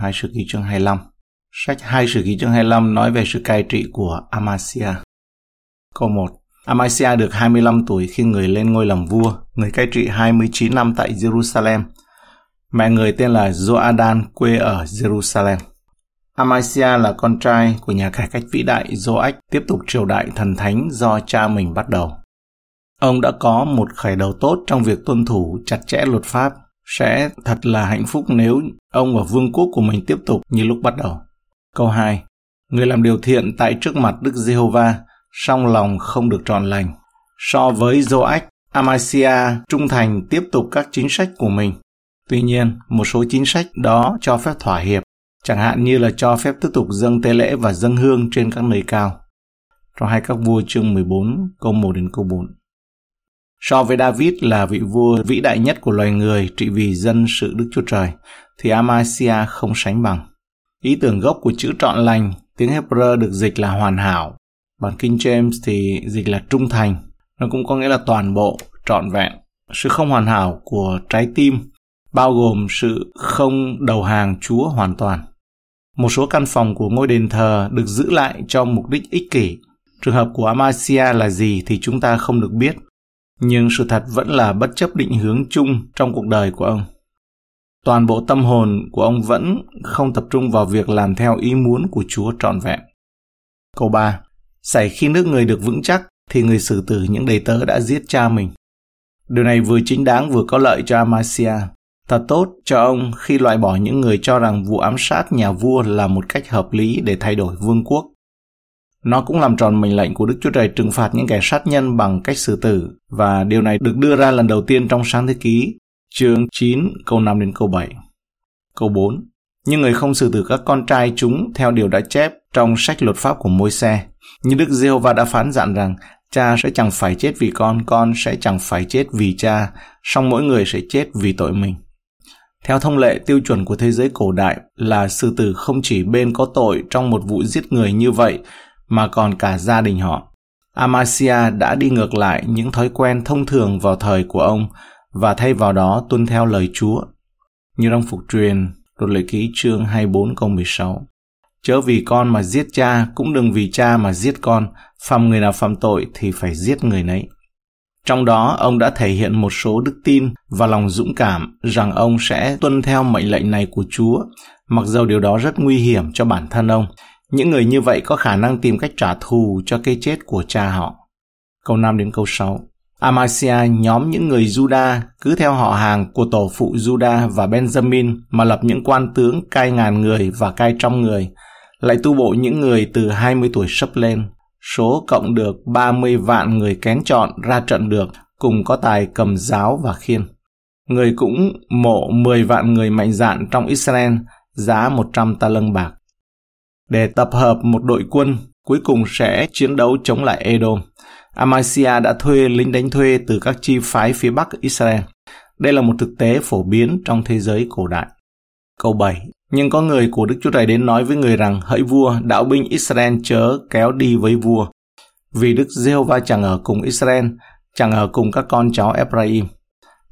hai sử ký chương 25. Sách hai sử ký chương 25 nói về sự cai trị của Amasia. Câu 1. Amasia được 25 tuổi khi người lên ngôi làm vua, người cai trị 29 năm tại Jerusalem. Mẹ người tên là Joadan, quê ở Jerusalem. Amasia là con trai của nhà cải cách vĩ đại Joach tiếp tục triều đại thần thánh do cha mình bắt đầu. Ông đã có một khởi đầu tốt trong việc tuân thủ chặt chẽ luật pháp. Sẽ thật là hạnh phúc nếu ông và vương quốc của mình tiếp tục như lúc bắt đầu. Câu 2. Người làm điều thiện tại trước mặt Đức Giê-hô-va, song lòng không được trọn lành. So với Joach, Amasia trung thành tiếp tục các chính sách của mình. Tuy nhiên, một số chính sách đó cho phép thỏa hiệp, chẳng hạn như là cho phép tiếp tục dâng tế lễ và dâng hương trên các nơi cao. Trong hai các vua chương 14, câu 1 đến câu 4. So với David là vị vua vĩ đại nhất của loài người trị vì dân sự Đức Chúa Trời, thì Amasia không sánh bằng. Ý tưởng gốc của chữ trọn lành, tiếng Hebrew được dịch là hoàn hảo. Bản King James thì dịch là trung thành. Nó cũng có nghĩa là toàn bộ, trọn vẹn. Sự không hoàn hảo của trái tim bao gồm sự không đầu hàng Chúa hoàn toàn. Một số căn phòng của ngôi đền thờ được giữ lại cho mục đích ích kỷ. Trường hợp của Amasia là gì thì chúng ta không được biết nhưng sự thật vẫn là bất chấp định hướng chung trong cuộc đời của ông toàn bộ tâm hồn của ông vẫn không tập trung vào việc làm theo ý muốn của Chúa trọn vẹn. Câu 3. Xảy khi nước người được vững chắc, thì người xử tử những đầy tớ đã giết cha mình. Điều này vừa chính đáng vừa có lợi cho Amasia. Thật tốt cho ông khi loại bỏ những người cho rằng vụ ám sát nhà vua là một cách hợp lý để thay đổi vương quốc. Nó cũng làm tròn mệnh lệnh của Đức Chúa Trời trừng phạt những kẻ sát nhân bằng cách xử tử và điều này được đưa ra lần đầu tiên trong sáng thế ký, chương 9 câu 5 đến câu 7. Câu 4. Nhưng người không xử tử các con trai chúng theo điều đã chép trong sách luật pháp của môi xe. Như Đức giê va đã phán dặn rằng cha sẽ chẳng phải chết vì con, con sẽ chẳng phải chết vì cha, song mỗi người sẽ chết vì tội mình. Theo thông lệ tiêu chuẩn của thế giới cổ đại là sư tử không chỉ bên có tội trong một vụ giết người như vậy mà còn cả gia đình họ. Amasia đã đi ngược lại những thói quen thông thường vào thời của ông và thay vào đó tuân theo lời Chúa. Như trong phục truyền, luật lệ ký chương 24 câu 16. Chớ vì con mà giết cha, cũng đừng vì cha mà giết con, phạm người nào phạm tội thì phải giết người nấy. Trong đó, ông đã thể hiện một số đức tin và lòng dũng cảm rằng ông sẽ tuân theo mệnh lệnh này của Chúa, mặc dầu điều đó rất nguy hiểm cho bản thân ông, những người như vậy có khả năng tìm cách trả thù cho cái chết của cha họ. Câu 5 đến câu 6 Amasia nhóm những người Juda cứ theo họ hàng của tổ phụ Juda và Benjamin mà lập những quan tướng cai ngàn người và cai trăm người, lại tu bộ những người từ 20 tuổi sắp lên. Số cộng được 30 vạn người kén chọn ra trận được, cùng có tài cầm giáo và khiên. Người cũng mộ 10 vạn người mạnh dạn trong Israel, giá 100 ta lân bạc để tập hợp một đội quân cuối cùng sẽ chiến đấu chống lại Edom. Amasia đã thuê lính đánh thuê từ các chi phái phía Bắc Israel. Đây là một thực tế phổ biến trong thế giới cổ đại. Câu 7. Nhưng có người của Đức Chúa Trời đến nói với người rằng hỡi vua, đạo binh Israel chớ kéo đi với vua. Vì Đức Giê-hô-va chẳng ở cùng Israel, chẳng ở cùng các con cháu Ephraim.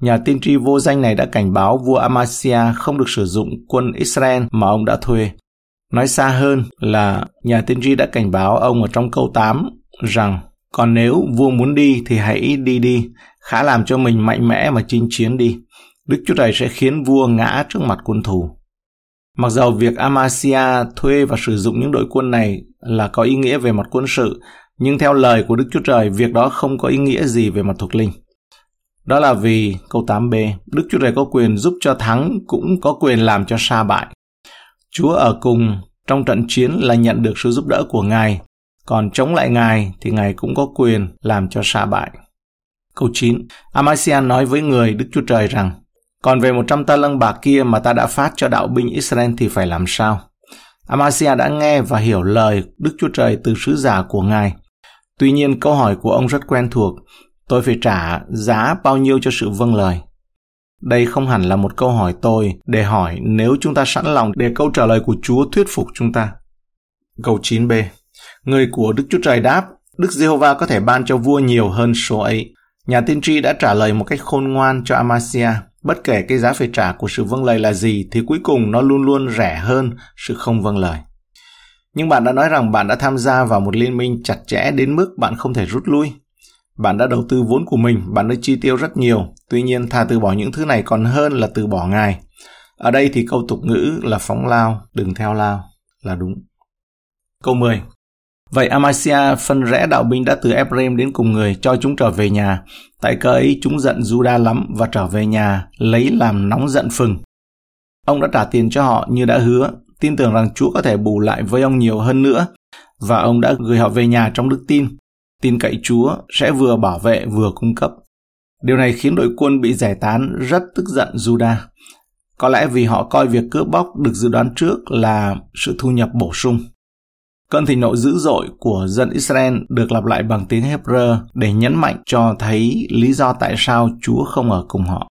Nhà tiên tri vô danh này đã cảnh báo vua Amasia không được sử dụng quân Israel mà ông đã thuê. Nói xa hơn là nhà tiên tri đã cảnh báo ông ở trong câu 8 rằng còn nếu vua muốn đi thì hãy đi đi, khá làm cho mình mạnh mẽ mà chinh chiến đi. Đức Chúa Trời sẽ khiến vua ngã trước mặt quân thù. Mặc dầu việc Amasia thuê và sử dụng những đội quân này là có ý nghĩa về mặt quân sự, nhưng theo lời của Đức Chúa Trời, việc đó không có ý nghĩa gì về mặt thuộc linh. Đó là vì, câu 8b, Đức Chúa Trời có quyền giúp cho thắng, cũng có quyền làm cho sa bại. Chúa ở cùng trong trận chiến là nhận được sự giúp đỡ của Ngài, còn chống lại Ngài thì Ngài cũng có quyền làm cho sa bại. Câu 9. Amasian nói với người Đức Chúa Trời rằng, còn về 100 ta lân bạc kia mà ta đã phát cho đạo binh Israel thì phải làm sao? Amasia đã nghe và hiểu lời Đức Chúa Trời từ sứ giả của Ngài. Tuy nhiên câu hỏi của ông rất quen thuộc, tôi phải trả giá bao nhiêu cho sự vâng lời? Đây không hẳn là một câu hỏi tôi để hỏi nếu chúng ta sẵn lòng để câu trả lời của Chúa thuyết phục chúng ta. Câu 9b Người của Đức Chúa Trời đáp, Đức Giê-hô-va có thể ban cho vua nhiều hơn số ấy. Nhà tiên tri đã trả lời một cách khôn ngoan cho Amasia Bất kể cái giá phải trả của sự vâng lời là gì thì cuối cùng nó luôn luôn rẻ hơn sự không vâng lời. Nhưng bạn đã nói rằng bạn đã tham gia vào một liên minh chặt chẽ đến mức bạn không thể rút lui. Bạn đã đầu tư vốn của mình, bạn đã chi tiêu rất nhiều. Tuy nhiên, thà từ bỏ những thứ này còn hơn là từ bỏ Ngài. Ở đây thì câu tục ngữ là phóng lao, đừng theo lao, là đúng. Câu 10. Vậy Amasia phân rẽ đạo binh đã từ Ephraim đến cùng người cho chúng trở về nhà. Tại cớ ấy chúng giận Juda lắm và trở về nhà, lấy làm nóng giận phừng. Ông đã trả tiền cho họ như đã hứa, tin tưởng rằng Chúa có thể bù lại với ông nhiều hơn nữa, và ông đã gửi họ về nhà trong đức tin. Tin cậy Chúa sẽ vừa bảo vệ vừa cung cấp. Điều này khiến đội quân bị giải tán rất tức giận Juda. Có lẽ vì họ coi việc cướp bóc được dự đoán trước là sự thu nhập bổ sung. Cơn thịnh nộ dữ dội của dân Israel được lặp lại bằng tiếng Hebrew để nhấn mạnh cho thấy lý do tại sao Chúa không ở cùng họ.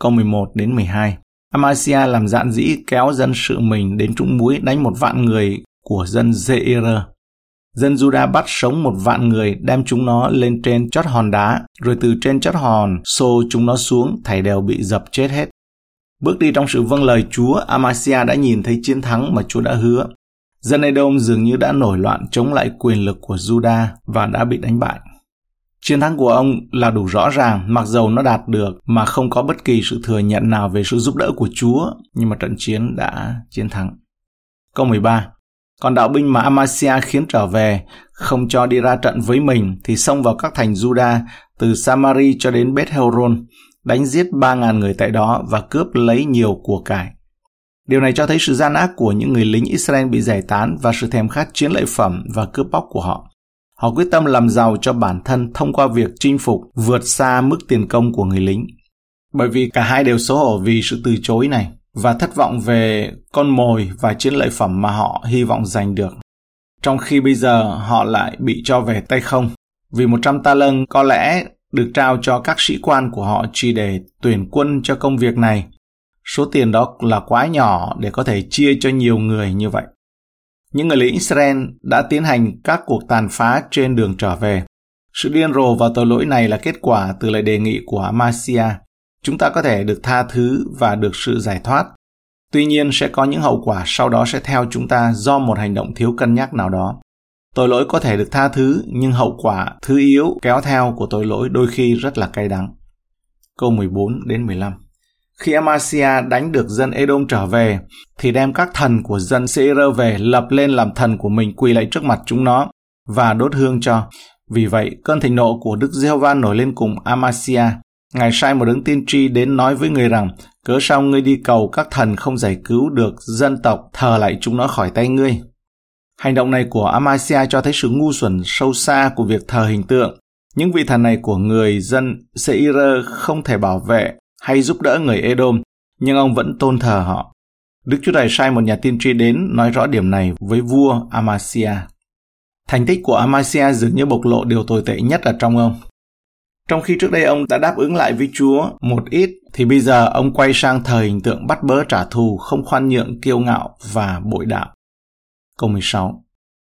Câu 11 đến 12 Amasia làm dạn dĩ kéo dân sự mình đến trũng muối đánh một vạn người của dân Zeir. Dân Juda bắt sống một vạn người đem chúng nó lên trên chót hòn đá, rồi từ trên chót hòn xô chúng nó xuống, thảy đều bị dập chết hết. Bước đi trong sự vâng lời Chúa, Amasia đã nhìn thấy chiến thắng mà Chúa đã hứa. Dân Edom dường như đã nổi loạn chống lại quyền lực của Juda và đã bị đánh bại. Chiến thắng của ông là đủ rõ ràng, mặc dầu nó đạt được mà không có bất kỳ sự thừa nhận nào về sự giúp đỡ của Chúa, nhưng mà trận chiến đã chiến thắng. Câu 13 còn đạo binh mà Amasia khiến trở về, không cho đi ra trận với mình, thì xông vào các thành Juda, từ Samari cho đến Beth đánh giết 3.000 người tại đó và cướp lấy nhiều của cải. Điều này cho thấy sự gian ác của những người lính Israel bị giải tán và sự thèm khát chiến lợi phẩm và cướp bóc của họ. Họ quyết tâm làm giàu cho bản thân thông qua việc chinh phục vượt xa mức tiền công của người lính. Bởi vì cả hai đều xấu hổ vì sự từ chối này và thất vọng về con mồi và chiến lợi phẩm mà họ hy vọng giành được. Trong khi bây giờ họ lại bị cho về tay không. Vì 100 ta lân có lẽ được trao cho các sĩ quan của họ chỉ để tuyển quân cho công việc này. Số tiền đó là quá nhỏ để có thể chia cho nhiều người như vậy những người lính Israel đã tiến hành các cuộc tàn phá trên đường trở về. Sự điên rồ và tội lỗi này là kết quả từ lời đề nghị của Amasia. Chúng ta có thể được tha thứ và được sự giải thoát. Tuy nhiên sẽ có những hậu quả sau đó sẽ theo chúng ta do một hành động thiếu cân nhắc nào đó. Tội lỗi có thể được tha thứ, nhưng hậu quả thứ yếu kéo theo của tội lỗi đôi khi rất là cay đắng. Câu 14 đến 15 khi Amasia đánh được dân Edom trở về, thì đem các thần của dân Seir về lập lên làm thần của mình quỳ lại trước mặt chúng nó và đốt hương cho. Vì vậy, cơn thịnh nộ của Đức Giê-hô-va nổi lên cùng Amasia. Ngài sai một đấng tiên tri đến nói với người rằng, cớ sao ngươi đi cầu các thần không giải cứu được dân tộc thờ lại chúng nó khỏi tay ngươi. Hành động này của Amasia cho thấy sự ngu xuẩn sâu xa của việc thờ hình tượng. Những vị thần này của người dân Seir không thể bảo vệ hay giúp đỡ người Edom, nhưng ông vẫn tôn thờ họ. Đức Chúa Trời sai một nhà tiên tri đến nói rõ điểm này với vua Amasia. Thành tích của Amasia dường như bộc lộ điều tồi tệ nhất ở trong ông. Trong khi trước đây ông đã đáp ứng lại với Chúa một ít, thì bây giờ ông quay sang thờ hình tượng bắt bớ trả thù, không khoan nhượng, kiêu ngạo và bội đạo. Câu 16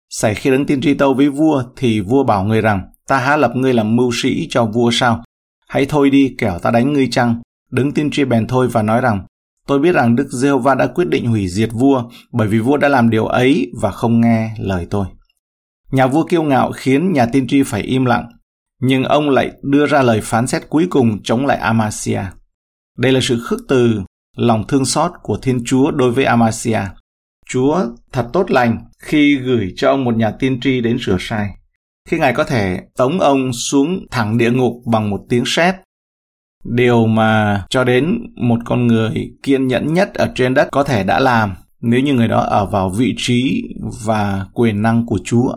Xảy khi đấng tiên tri tâu với vua, thì vua bảo người rằng, ta há lập ngươi làm mưu sĩ cho vua sao? Hãy thôi đi, kẻo ta đánh ngươi chăng? Đứng tiên tri bèn thôi và nói rằng, tôi biết rằng Đức giê va đã quyết định hủy diệt vua bởi vì vua đã làm điều ấy và không nghe lời tôi. Nhà vua kiêu ngạo khiến nhà tiên tri phải im lặng, nhưng ông lại đưa ra lời phán xét cuối cùng chống lại Amasia. Đây là sự khước từ, lòng thương xót của Thiên Chúa đối với Amasia. Chúa thật tốt lành khi gửi cho ông một nhà tiên tri đến sửa sai. Khi Ngài có thể tống ông xuống thẳng địa ngục bằng một tiếng sét điều mà cho đến một con người kiên nhẫn nhất ở trên đất có thể đã làm nếu như người đó ở vào vị trí và quyền năng của Chúa.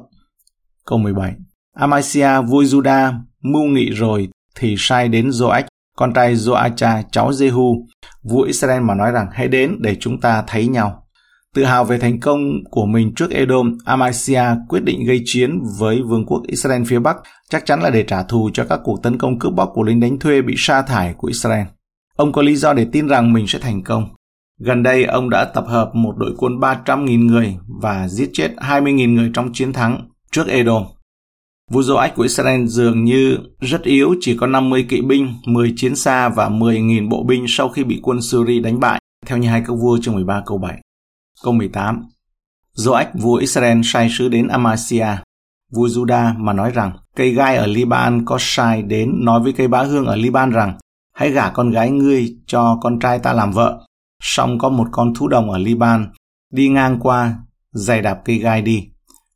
Câu 17 Amasia vua Juda mưu nghị rồi thì sai đến Joach, con trai Joacha, cháu Jehu, vua Israel mà nói rằng hãy đến để chúng ta thấy nhau. Tự hào về thành công của mình trước Edom, Amasia quyết định gây chiến với vương quốc Israel phía Bắc, chắc chắn là để trả thù cho các cuộc tấn công cướp bóc của lính đánh thuê bị sa thải của Israel. Ông có lý do để tin rằng mình sẽ thành công. Gần đây, ông đã tập hợp một đội quân 300.000 người và giết chết 20.000 người trong chiến thắng trước Edom. Vua Joach của Israel dường như rất yếu, chỉ có 50 kỵ binh, 10 chiến xa và 10.000 bộ binh sau khi bị quân Syria đánh bại, theo như hai các vua chương 13 câu 7. Câu 18 Joach vua Israel sai sứ đến Amasia, vua Juda mà nói rằng cây gai ở Liban có sai đến nói với cây bá hương ở Liban rằng hãy gả con gái ngươi cho con trai ta làm vợ. Song có một con thú đồng ở Liban đi ngang qua, giày đạp cây gai đi.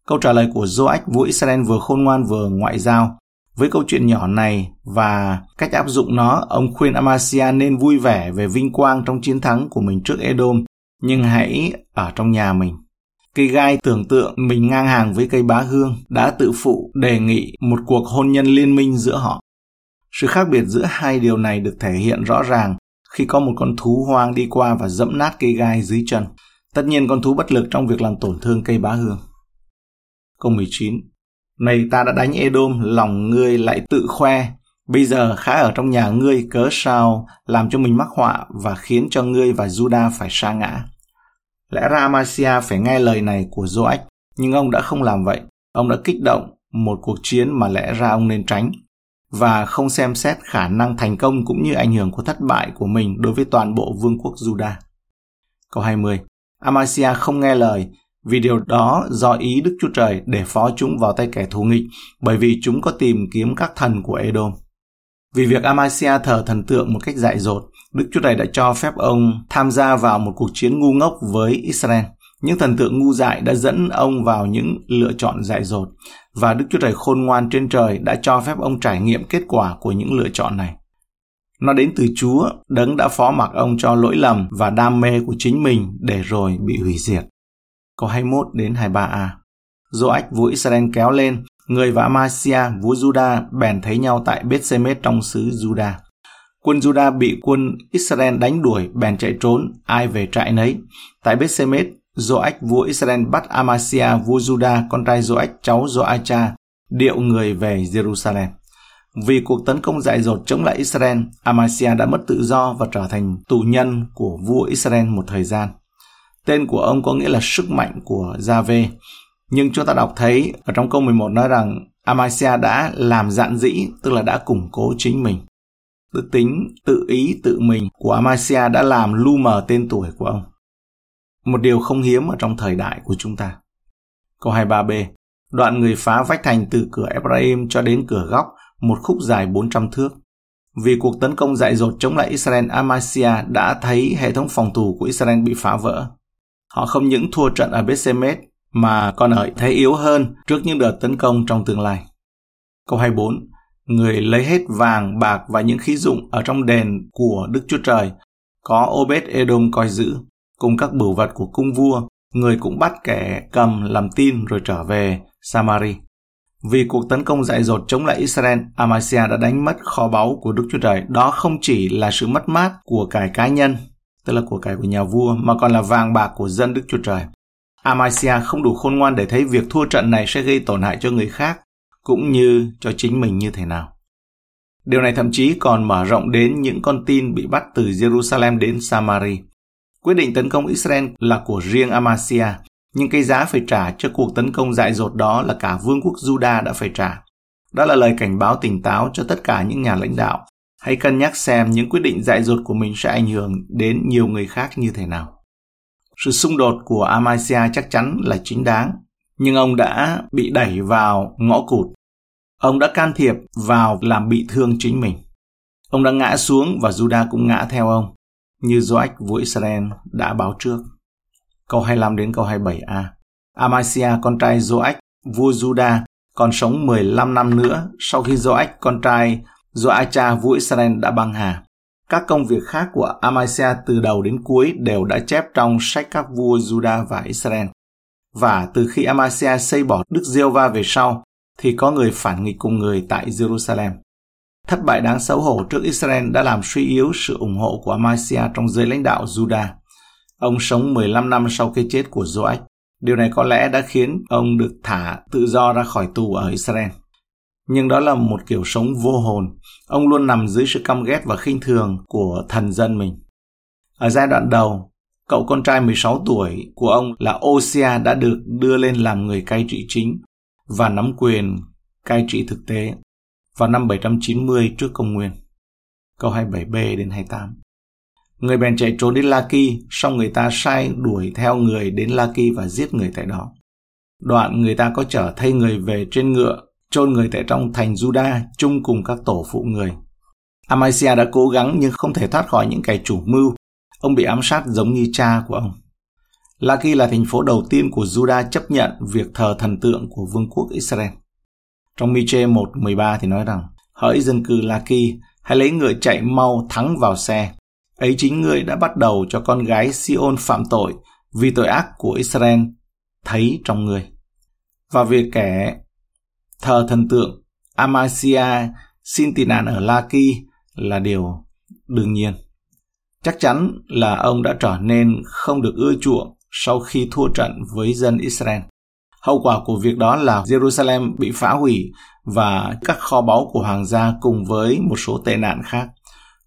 Câu trả lời của Joach vua Israel vừa khôn ngoan vừa ngoại giao. Với câu chuyện nhỏ này và cách áp dụng nó, ông khuyên Amasia nên vui vẻ về vinh quang trong chiến thắng của mình trước Edom, nhưng hãy ở trong nhà mình. Cây gai tưởng tượng mình ngang hàng với cây bá hương đã tự phụ đề nghị một cuộc hôn nhân liên minh giữa họ. Sự khác biệt giữa hai điều này được thể hiện rõ ràng khi có một con thú hoang đi qua và dẫm nát cây gai dưới chân. Tất nhiên con thú bất lực trong việc làm tổn thương cây bá hương. Câu 19 Này ta đã đánh Edom, lòng ngươi lại tự khoe. Bây giờ khá ở trong nhà ngươi cớ sao làm cho mình mắc họa và khiến cho ngươi và Juda phải sa ngã. Lẽ ra Amasia phải nghe lời này của Joach, nhưng ông đã không làm vậy. Ông đã kích động một cuộc chiến mà lẽ ra ông nên tránh và không xem xét khả năng thành công cũng như ảnh hưởng của thất bại của mình đối với toàn bộ vương quốc Juda. Câu 20 Amasia không nghe lời vì điều đó do ý Đức Chúa Trời để phó chúng vào tay kẻ thù nghịch bởi vì chúng có tìm kiếm các thần của Edom. Vì việc Amasia thờ thần tượng một cách dại dột, Đức Chúa Trời đã cho phép ông tham gia vào một cuộc chiến ngu ngốc với Israel. Những thần tượng ngu dại đã dẫn ông vào những lựa chọn dại dột và Đức Chúa Trời khôn ngoan trên trời đã cho phép ông trải nghiệm kết quả của những lựa chọn này. Nó đến từ Chúa, đấng đã phó mặc ông cho lỗi lầm và đam mê của chính mình để rồi bị hủy diệt. Câu 21 đến 23a Joach vua Israel kéo lên, người và Amasia vua Juda bèn thấy nhau tại Bethsemes trong xứ Juda. Quân Juda bị quân Israel đánh đuổi bèn chạy trốn, ai về trại nấy. Tại Bethsemes, Joach vua Israel bắt Amasia vua Juda, con trai Joach cháu Joacha, điệu người về Jerusalem. Vì cuộc tấn công dại dột chống lại Israel, Amasia đã mất tự do và trở thành tù nhân của vua Israel một thời gian. Tên của ông có nghĩa là sức mạnh của Jave. Nhưng chúng ta đọc thấy ở trong câu 11 nói rằng Amasia đã làm dạn dĩ, tức là đã củng cố chính mình. Đức tính tự ý tự mình của Amasia đã làm lu mờ tên tuổi của ông. Một điều không hiếm ở trong thời đại của chúng ta. Câu 23b. Đoạn người phá vách thành từ cửa Ephraim cho đến cửa góc, một khúc dài 400 thước. Vì cuộc tấn công dại dột chống lại Israel, Amasia đã thấy hệ thống phòng thủ của Israel bị phá vỡ. Họ không những thua trận ở Bethsemes mà còn ở thế yếu hơn trước những đợt tấn công trong tương lai. Câu 24. Người lấy hết vàng, bạc và những khí dụng ở trong đền của Đức Chúa Trời, có Obed Edom coi giữ, cùng các bửu vật của cung vua, người cũng bắt kẻ cầm làm tin rồi trở về Samari. Vì cuộc tấn công dại dột chống lại Israel, Amasia đã đánh mất kho báu của Đức Chúa Trời. Đó không chỉ là sự mất mát của cải cá nhân, tức là của cải của nhà vua, mà còn là vàng bạc của dân Đức Chúa Trời. Amasia không đủ khôn ngoan để thấy việc thua trận này sẽ gây tổn hại cho người khác, cũng như cho chính mình như thế nào. Điều này thậm chí còn mở rộng đến những con tin bị bắt từ Jerusalem đến Samari. Quyết định tấn công Israel là của riêng Amasia, nhưng cái giá phải trả cho cuộc tấn công dại dột đó là cả vương quốc Juda đã phải trả. Đó là lời cảnh báo tỉnh táo cho tất cả những nhà lãnh đạo. Hãy cân nhắc xem những quyết định dại dột của mình sẽ ảnh hưởng đến nhiều người khác như thế nào. Sự xung đột của Amasia chắc chắn là chính đáng, nhưng ông đã bị đẩy vào ngõ cụt. Ông đã can thiệp vào làm bị thương chính mình. Ông đã ngã xuống và Juda cũng ngã theo ông, như Joach vua Israel đã báo trước. Câu 25 đến câu 27a. Amasia con trai Joach, vua Juda, còn sống 15 năm nữa sau khi Joach con trai Do Acha vua Israel đã băng hà. Các công việc khác của Amasia từ đầu đến cuối đều đã chép trong sách các vua Juda và Israel. Và từ khi Amasia xây bỏ Đức Diêu Va về sau, thì có người phản nghịch cùng người tại Jerusalem. Thất bại đáng xấu hổ trước Israel đã làm suy yếu sự ủng hộ của Amasia trong giới lãnh đạo Judah. Ông sống 15 năm sau cái chết của Joach. Điều này có lẽ đã khiến ông được thả tự do ra khỏi tù ở Israel. Nhưng đó là một kiểu sống vô hồn. Ông luôn nằm dưới sự căm ghét và khinh thường của thần dân mình. Ở giai đoạn đầu, cậu con trai 16 tuổi của ông là Osia đã được đưa lên làm người cai trị chính và nắm quyền cai trị thực tế vào năm 790 trước công nguyên. Câu 27b đến 28. Người bèn chạy trốn đến Laki, xong người ta sai đuổi theo người đến Laki và giết người tại đó. Đoạn người ta có chở thay người về trên ngựa, chôn người tại trong thành Juda chung cùng các tổ phụ người. Amasia đã cố gắng nhưng không thể thoát khỏi những kẻ chủ mưu. Ông bị ám sát giống như cha của ông. Laki là thành phố đầu tiên của Juda chấp nhận việc thờ thần tượng của vương quốc Israel. Trong Miche 1.13 thì nói rằng, hỡi dân cư Laki, hãy lấy ngựa chạy mau thắng vào xe. Ấy chính ngươi đã bắt đầu cho con gái Sion phạm tội vì tội ác của Israel thấy trong người. Và việc kẻ thờ thần tượng Amasia xin tị nạn ở Laki là điều đương nhiên. Chắc chắn là ông đã trở nên không được ưa chuộng sau khi thua trận với dân Israel. Hậu quả của việc đó là Jerusalem bị phá hủy và các kho báu của hoàng gia cùng với một số tệ nạn khác.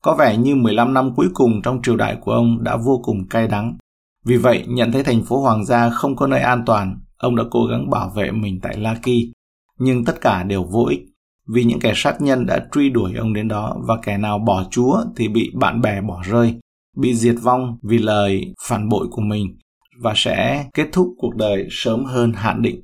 Có vẻ như 15 năm cuối cùng trong triều đại của ông đã vô cùng cay đắng. Vì vậy, nhận thấy thành phố hoàng gia không có nơi an toàn, ông đã cố gắng bảo vệ mình tại Laki. Nhưng tất cả đều vô ích, vì những kẻ sát nhân đã truy đuổi ông đến đó và kẻ nào bỏ Chúa thì bị bạn bè bỏ rơi, bị diệt vong vì lời phản bội của mình và sẽ kết thúc cuộc đời sớm hơn hạn định.